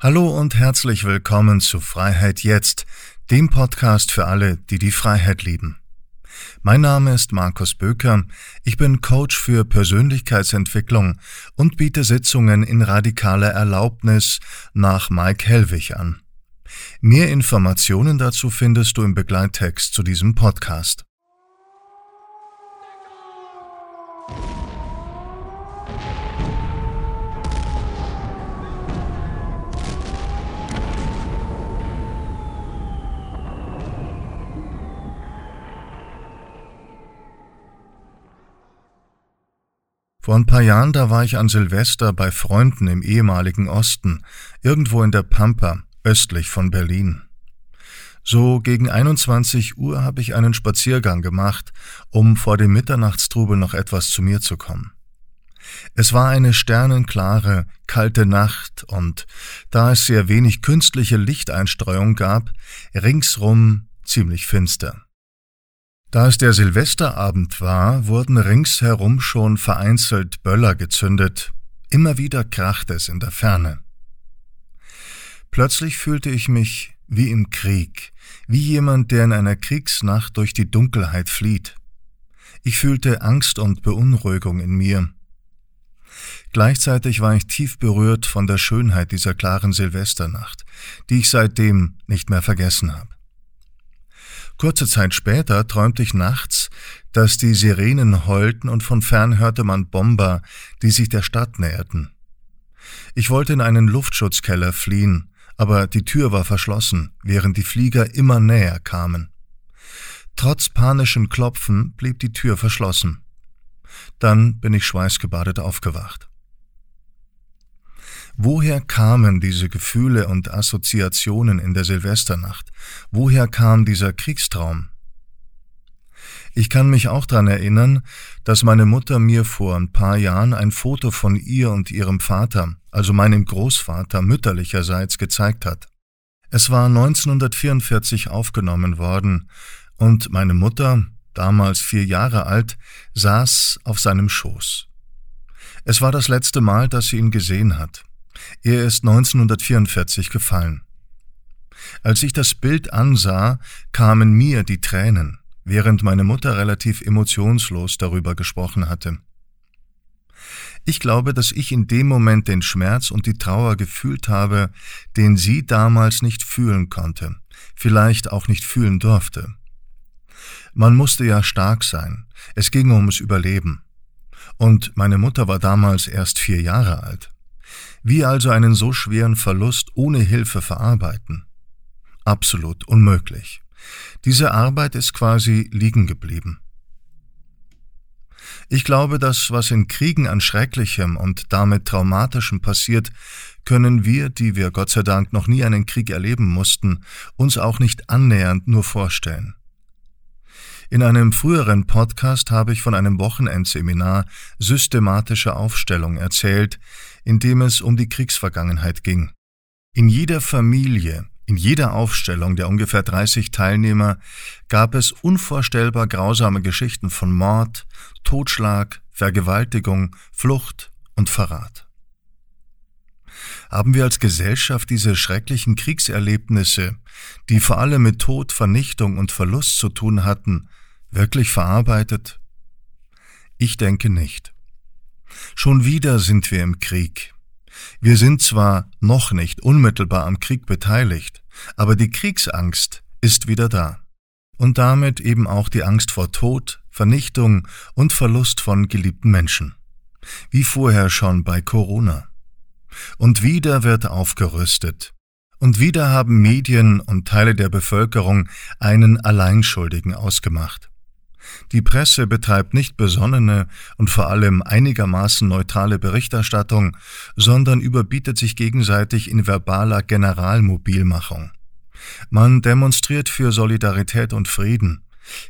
Hallo und herzlich willkommen zu Freiheit jetzt, dem Podcast für alle, die die Freiheit lieben. Mein Name ist Markus Böker, ich bin Coach für Persönlichkeitsentwicklung und biete Sitzungen in radikaler Erlaubnis nach Mike Hellwig an. Mehr Informationen dazu findest du im Begleittext zu diesem Podcast. Vor ein paar Jahren, da war ich an Silvester bei Freunden im ehemaligen Osten, irgendwo in der Pampa, östlich von Berlin. So gegen 21 Uhr habe ich einen Spaziergang gemacht, um vor dem Mitternachtstrubel noch etwas zu mir zu kommen. Es war eine sternenklare, kalte Nacht und da es sehr wenig künstliche Lichteinstreuung gab, ringsrum ziemlich finster. Da es der Silvesterabend war, wurden ringsherum schon vereinzelt Böller gezündet, immer wieder krachte es in der Ferne. Plötzlich fühlte ich mich wie im Krieg, wie jemand, der in einer Kriegsnacht durch die Dunkelheit flieht. Ich fühlte Angst und Beunruhigung in mir. Gleichzeitig war ich tief berührt von der Schönheit dieser klaren Silvesternacht, die ich seitdem nicht mehr vergessen habe. Kurze Zeit später träumte ich nachts, dass die Sirenen heulten und von fern hörte man Bomber, die sich der Stadt näherten. Ich wollte in einen Luftschutzkeller fliehen, aber die Tür war verschlossen, während die Flieger immer näher kamen. Trotz panischem Klopfen blieb die Tür verschlossen. Dann bin ich schweißgebadet aufgewacht. Woher kamen diese Gefühle und Assoziationen in der Silvesternacht? Woher kam dieser Kriegstraum? Ich kann mich auch daran erinnern, dass meine Mutter mir vor ein paar Jahren ein Foto von ihr und ihrem Vater, also meinem Großvater mütterlicherseits, gezeigt hat. Es war 1944 aufgenommen worden, und meine Mutter, damals vier Jahre alt, saß auf seinem Schoß. Es war das letzte Mal, dass sie ihn gesehen hat. Er ist 1944 gefallen. Als ich das Bild ansah, kamen mir die Tränen, während meine Mutter relativ emotionslos darüber gesprochen hatte. Ich glaube, dass ich in dem Moment den Schmerz und die Trauer gefühlt habe, den sie damals nicht fühlen konnte, vielleicht auch nicht fühlen durfte. Man musste ja stark sein, es ging ums Überleben. Und meine Mutter war damals erst vier Jahre alt. Wie also einen so schweren Verlust ohne Hilfe verarbeiten? Absolut unmöglich. Diese Arbeit ist quasi liegen geblieben. Ich glaube, dass was in Kriegen an Schrecklichem und damit Traumatischem passiert, können wir, die wir Gott sei Dank noch nie einen Krieg erleben mussten, uns auch nicht annähernd nur vorstellen. In einem früheren Podcast habe ich von einem Wochenendseminar systematische Aufstellung erzählt, in dem es um die Kriegsvergangenheit ging. In jeder Familie, in jeder Aufstellung der ungefähr 30 Teilnehmer gab es unvorstellbar grausame Geschichten von Mord, Totschlag, Vergewaltigung, Flucht und Verrat. Haben wir als Gesellschaft diese schrecklichen Kriegserlebnisse, die vor allem mit Tod, Vernichtung und Verlust zu tun hatten, wirklich verarbeitet? Ich denke nicht. Schon wieder sind wir im Krieg. Wir sind zwar noch nicht unmittelbar am Krieg beteiligt, aber die Kriegsangst ist wieder da. Und damit eben auch die Angst vor Tod, Vernichtung und Verlust von geliebten Menschen. Wie vorher schon bei Corona. Und wieder wird aufgerüstet. Und wieder haben Medien und Teile der Bevölkerung einen Alleinschuldigen ausgemacht. Die Presse betreibt nicht besonnene und vor allem einigermaßen neutrale Berichterstattung, sondern überbietet sich gegenseitig in verbaler Generalmobilmachung. Man demonstriert für Solidarität und Frieden.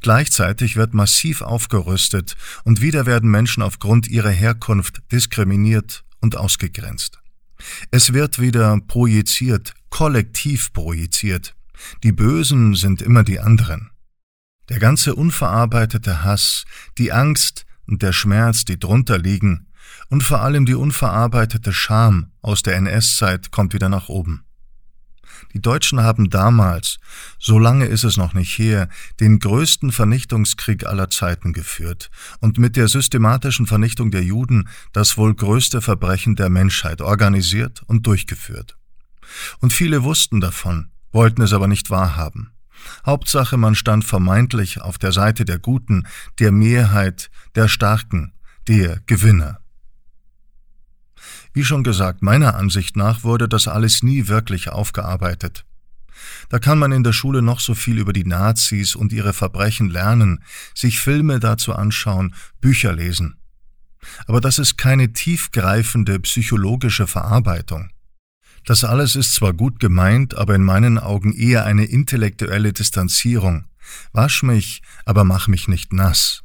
Gleichzeitig wird massiv aufgerüstet und wieder werden Menschen aufgrund ihrer Herkunft diskriminiert und ausgegrenzt. Es wird wieder projiziert, kollektiv projiziert. Die Bösen sind immer die anderen. Der ganze unverarbeitete Hass, die Angst und der Schmerz, die drunter liegen, und vor allem die unverarbeitete Scham aus der NS-Zeit kommt wieder nach oben. Die Deutschen haben damals, so lange ist es noch nicht her, den größten Vernichtungskrieg aller Zeiten geführt und mit der systematischen Vernichtung der Juden das wohl größte Verbrechen der Menschheit organisiert und durchgeführt. Und viele wussten davon, wollten es aber nicht wahrhaben. Hauptsache, man stand vermeintlich auf der Seite der Guten, der Mehrheit, der Starken, der Gewinner. Wie schon gesagt, meiner Ansicht nach wurde das alles nie wirklich aufgearbeitet. Da kann man in der Schule noch so viel über die Nazis und ihre Verbrechen lernen, sich Filme dazu anschauen, Bücher lesen. Aber das ist keine tiefgreifende psychologische Verarbeitung. Das alles ist zwar gut gemeint, aber in meinen Augen eher eine intellektuelle Distanzierung. Wasch mich, aber mach mich nicht nass.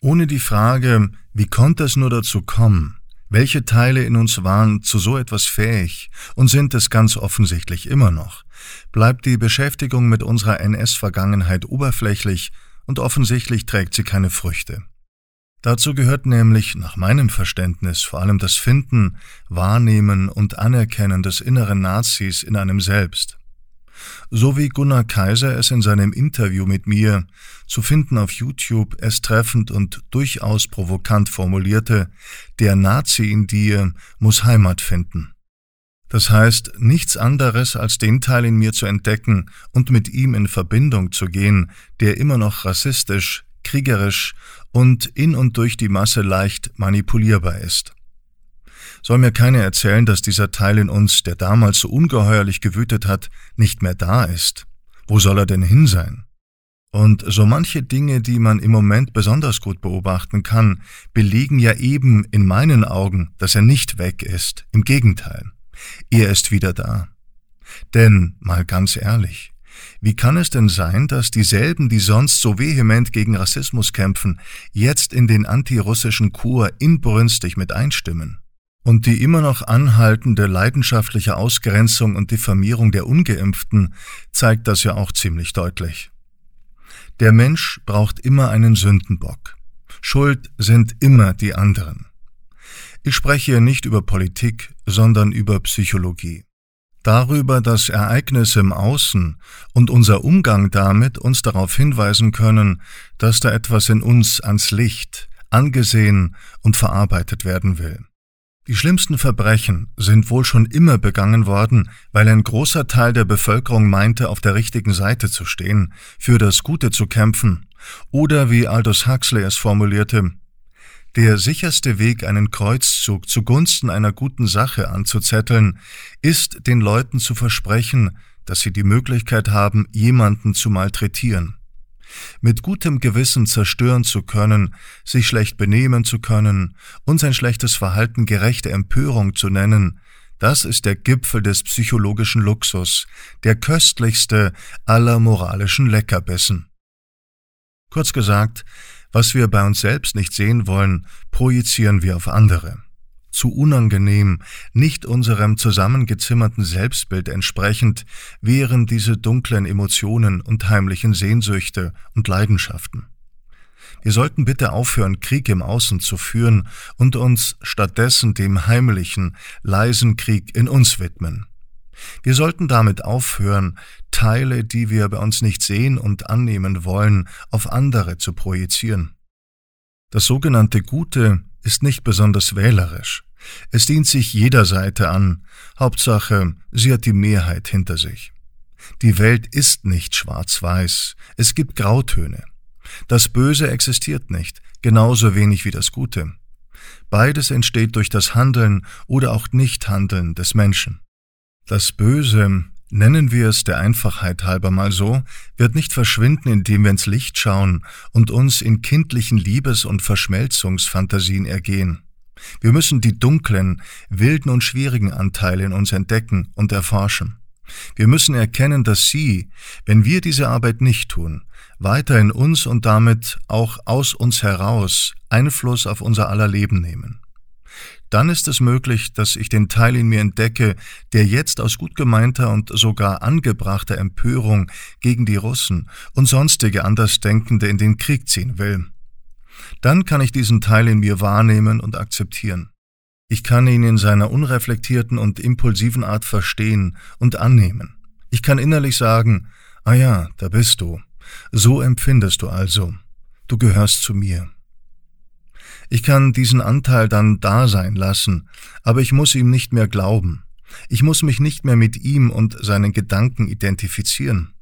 Ohne die Frage, wie konnte es nur dazu kommen, welche Teile in uns waren zu so etwas fähig und sind es ganz offensichtlich immer noch, bleibt die Beschäftigung mit unserer NS-Vergangenheit oberflächlich und offensichtlich trägt sie keine Früchte. Dazu gehört nämlich nach meinem Verständnis vor allem das Finden, Wahrnehmen und Anerkennen des inneren Nazis in einem selbst. So wie Gunnar Kaiser es in seinem Interview mit mir, zu finden auf YouTube, es treffend und durchaus provokant formulierte, der Nazi in dir muss Heimat finden. Das heißt, nichts anderes als den Teil in mir zu entdecken und mit ihm in Verbindung zu gehen, der immer noch rassistisch, kriegerisch und in und durch die Masse leicht manipulierbar ist. Soll mir keiner erzählen, dass dieser Teil in uns, der damals so ungeheuerlich gewütet hat, nicht mehr da ist. Wo soll er denn hin sein? Und so manche Dinge, die man im Moment besonders gut beobachten kann, belegen ja eben in meinen Augen, dass er nicht weg ist. Im Gegenteil. Er ist wieder da. Denn, mal ganz ehrlich, wie kann es denn sein, dass dieselben, die sonst so vehement gegen Rassismus kämpfen, jetzt in den antirussischen Kur inbrünstig mit einstimmen? Und die immer noch anhaltende leidenschaftliche Ausgrenzung und Diffamierung der ungeimpften zeigt das ja auch ziemlich deutlich. Der Mensch braucht immer einen Sündenbock. Schuld sind immer die anderen. Ich spreche hier nicht über Politik, sondern über Psychologie darüber, dass Ereignisse im Außen und unser Umgang damit uns darauf hinweisen können, dass da etwas in uns ans Licht, angesehen und verarbeitet werden will. Die schlimmsten Verbrechen sind wohl schon immer begangen worden, weil ein großer Teil der Bevölkerung meinte, auf der richtigen Seite zu stehen, für das Gute zu kämpfen, oder wie Aldous Huxley es formulierte, der sicherste Weg, einen Kreuzzug zugunsten einer guten Sache anzuzetteln, ist, den Leuten zu versprechen, dass sie die Möglichkeit haben, jemanden zu malträtieren. Mit gutem Gewissen zerstören zu können, sich schlecht benehmen zu können und sein schlechtes Verhalten gerechte Empörung zu nennen, das ist der Gipfel des psychologischen Luxus, der köstlichste aller moralischen Leckerbissen. Kurz gesagt, was wir bei uns selbst nicht sehen wollen, projizieren wir auf andere. Zu unangenehm, nicht unserem zusammengezimmerten Selbstbild entsprechend, wären diese dunklen Emotionen und heimlichen Sehnsüchte und Leidenschaften. Wir sollten bitte aufhören, Krieg im Außen zu führen und uns stattdessen dem heimlichen, leisen Krieg in uns widmen. Wir sollten damit aufhören, Teile, die wir bei uns nicht sehen und annehmen wollen, auf andere zu projizieren. Das sogenannte Gute ist nicht besonders wählerisch. Es dient sich jeder Seite an. Hauptsache, sie hat die Mehrheit hinter sich. Die Welt ist nicht schwarz-weiß. Es gibt Grautöne. Das Böse existiert nicht, genauso wenig wie das Gute. Beides entsteht durch das Handeln oder auch Nichthandeln des Menschen. Das Böse, nennen wir es der Einfachheit halber mal so, wird nicht verschwinden, indem wir ins Licht schauen und uns in kindlichen Liebes- und Verschmelzungsfantasien ergehen. Wir müssen die dunklen, wilden und schwierigen Anteile in uns entdecken und erforschen. Wir müssen erkennen, dass sie, wenn wir diese Arbeit nicht tun, weiter in uns und damit auch aus uns heraus Einfluss auf unser aller Leben nehmen dann ist es möglich, dass ich den Teil in mir entdecke, der jetzt aus gut gemeinter und sogar angebrachter Empörung gegen die Russen und sonstige Andersdenkende in den Krieg ziehen will. Dann kann ich diesen Teil in mir wahrnehmen und akzeptieren. Ich kann ihn in seiner unreflektierten und impulsiven Art verstehen und annehmen. Ich kann innerlich sagen, ah ja, da bist du. So empfindest du also. Du gehörst zu mir. Ich kann diesen Anteil dann da sein lassen, aber ich muss ihm nicht mehr glauben. Ich muss mich nicht mehr mit ihm und seinen Gedanken identifizieren.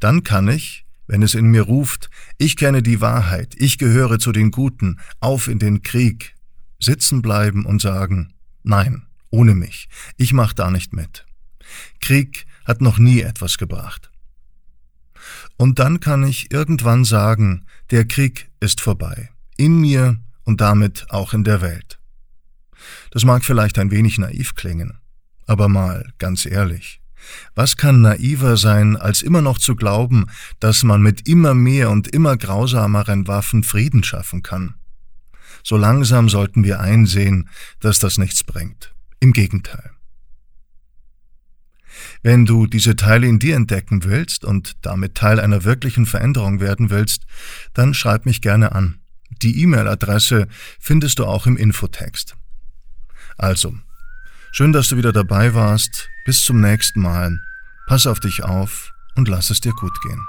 Dann kann ich, wenn es in mir ruft, ich kenne die Wahrheit, ich gehöre zu den Guten, auf in den Krieg, sitzen bleiben und sagen, nein, ohne mich, ich mach da nicht mit. Krieg hat noch nie etwas gebracht. Und dann kann ich irgendwann sagen, der Krieg ist vorbei, in mir und damit auch in der Welt. Das mag vielleicht ein wenig naiv klingen, aber mal ganz ehrlich, was kann naiver sein, als immer noch zu glauben, dass man mit immer mehr und immer grausameren Waffen Frieden schaffen kann? So langsam sollten wir einsehen, dass das nichts bringt. Im Gegenteil. Wenn du diese Teile in dir entdecken willst und damit Teil einer wirklichen Veränderung werden willst, dann schreib mich gerne an. Die E-Mail-Adresse findest du auch im Infotext. Also, schön, dass du wieder dabei warst. Bis zum nächsten Mal. Pass auf dich auf und lass es dir gut gehen.